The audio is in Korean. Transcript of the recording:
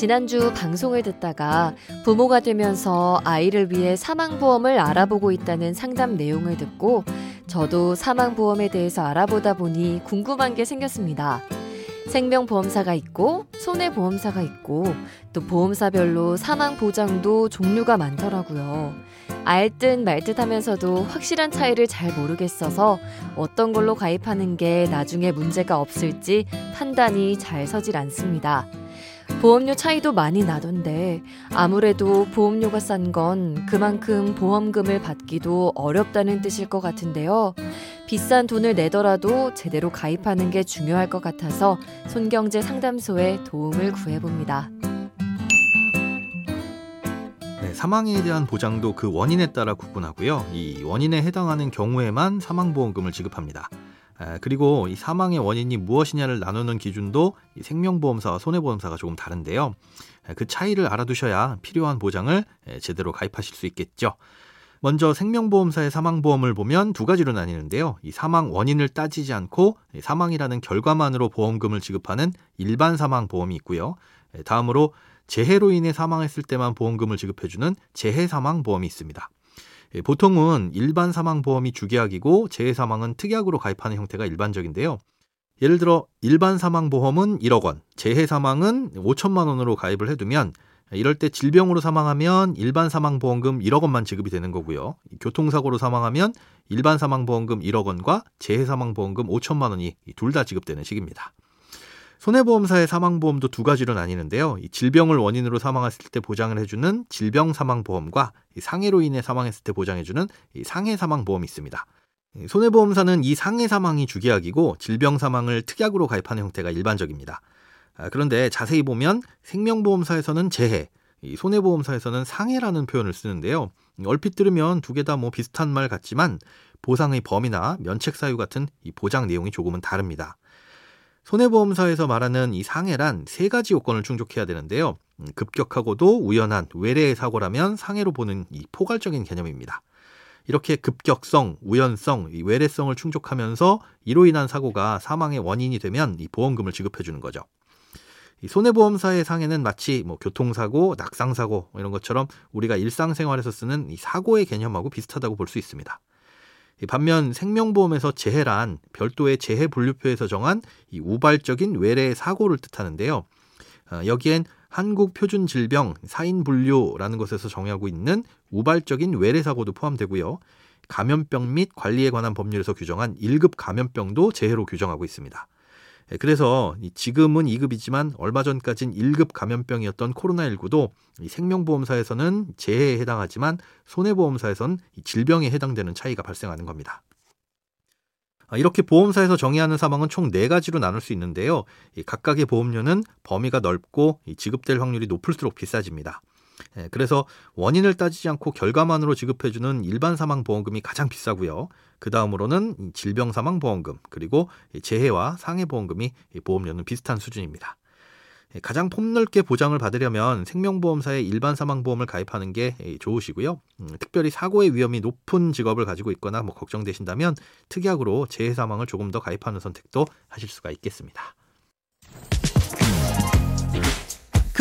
지난주 방송을 듣다가 부모가 되면서 아이를 위해 사망보험을 알아보고 있다는 상담 내용을 듣고 저도 사망보험에 대해서 알아보다 보니 궁금한 게 생겼습니다. 생명보험사가 있고 손해보험사가 있고 또 보험사별로 사망보장도 종류가 많더라고요. 알듯 말듯 하면서도 확실한 차이를 잘 모르겠어서 어떤 걸로 가입하는 게 나중에 문제가 없을지 판단이 잘 서질 않습니다. 보험료 차이도 많이 나던데 아무래도 보험료가 싼 건 그만큼 보험금을 받기도 어렵다는 뜻일 것 같은데요. 비싼 돈을 내더라도 제대로 가입하는 게 중요할 것 같아서 손경제 상담소에 도움을 구해봅니다. 네, 사망에 대한 보장도 그 원인에 따라 구분하고요. 이 원인에 해당하는 경우에만 사망보험금을 지급합니다. 그리고 이 사망의 원인이 무엇이냐를 나누는 기준도 생명보험사와 손해보험사가 조금 다른데요. 그 차이를 알아두셔야 필요한 보장을 제대로 가입하실 수 있겠죠. 먼저 생명보험사의 사망보험을 보면 두 가지로 나뉘는데요. 이 사망 원인을 따지지 않고 사망이라는 결과만으로 보험금을 지급하는 일반 사망보험이 있고요. 다음으로 재해로 인해 사망했을 때만 보험금을 지급해주는 재해사망보험이 있습니다. 예, 보통은 일반 사망보험이 주계약이고 재해사망은 특약으로 가입하는 형태가 일반적인데요. 예를 들어 일반 사망보험은 1억 원, 재해사망은 5천만 원으로 가입을 해두면 이럴 때 질병으로 사망하면 일반 사망보험금 1억 원만 지급이 되는 거고요. 교통사고로 사망하면 일반 사망보험금 1억 원과 재해사망보험금 5천만 원이 둘 다 지급되는 식입니다. 손해보험사의 사망보험도 두 가지로 나뉘는데요. 질병을 원인으로 사망했을 때 보장을 해주는 질병 사망보험과 상해로 인해 사망했을 때 보장해주는 상해 사망보험이 있습니다. 손해보험사는 이 상해 사망이 주계약이고 질병 사망을 특약으로 가입하는 형태가 일반적입니다. 아, 그런데 자세히 보면 생명보험사에서는 재해, 손해보험사에서는 상해라는 표현을 쓰는데요. 얼핏 들으면 두 개 다 뭐 비슷한 말 같지만 보상의 범위나 면책 사유 같은 보장 내용이 조금은 다릅니다. 손해보험사에서 말하는 이 상해란 세 가지 요건을 충족해야 되는데요. 음, 급격하고도 우연한 외래의 사고라면 상해로 보는 이 포괄적인 개념입니다. 이렇게 급격성, 우연성, 외래성을 충족하면서 이로 인한 사고가 사망의 원인이 되면 이 보험금을 지급해 주는 거죠. 이 손해보험사의 상해는 마치 뭐 교통사고, 낙상사고 이런 것처럼 우리가 일상생활에서 쓰는 이 사고의 개념하고 비슷하다고 볼 수 있습니다. 반면 생명보험에서 재해란 별도의 재해 분류표에서 정한 이 우발적인 외래 사고를 뜻하는데요. 어, 여기엔 한국 표준 질병 사인 분류라는 것에서 정하고 있는 우발적인 외래 사고도 포함되고요. 감염병 및 관리에 관한 법률에서 규정한 1급 감염병도 재해로 규정하고 있습니다. 예, 그래서 지금은 2급이지만 얼마 전까진 1급 감염병이었던 코로나19도 생명보험사에서는 재해에 해당하지만 손해보험사에선 질병에 해당되는 차이가 발생하는 겁니다. 아, 이렇게 보험사에서 정의하는 사망은 총 4가지로 나눌 수 있는데요. 각각의 보험료는 범위가 넓고 지급될 확률이 높을수록 비싸집니다. 예, 그래서 원인을 따지지 않고 결과만으로 지급해주는 일반 사망 보험금이 가장 비싸고요. 그 다음으로는 질병 사망 보험금 그리고 재해와 상해 보험금이 보험료는 비슷한 수준입니다. 예, 가장 폭넓게 보장을 받으려면 생명보험사의 일반 사망보험을 가입하는 게 좋으시고요. 음, 특별히 사고의 위험이 높은 직업을 가지고 있거나 뭐 걱정되신다면 특약으로 재해 사망을 조금 더 가입하는 선택도 하실 수가 있겠습니다.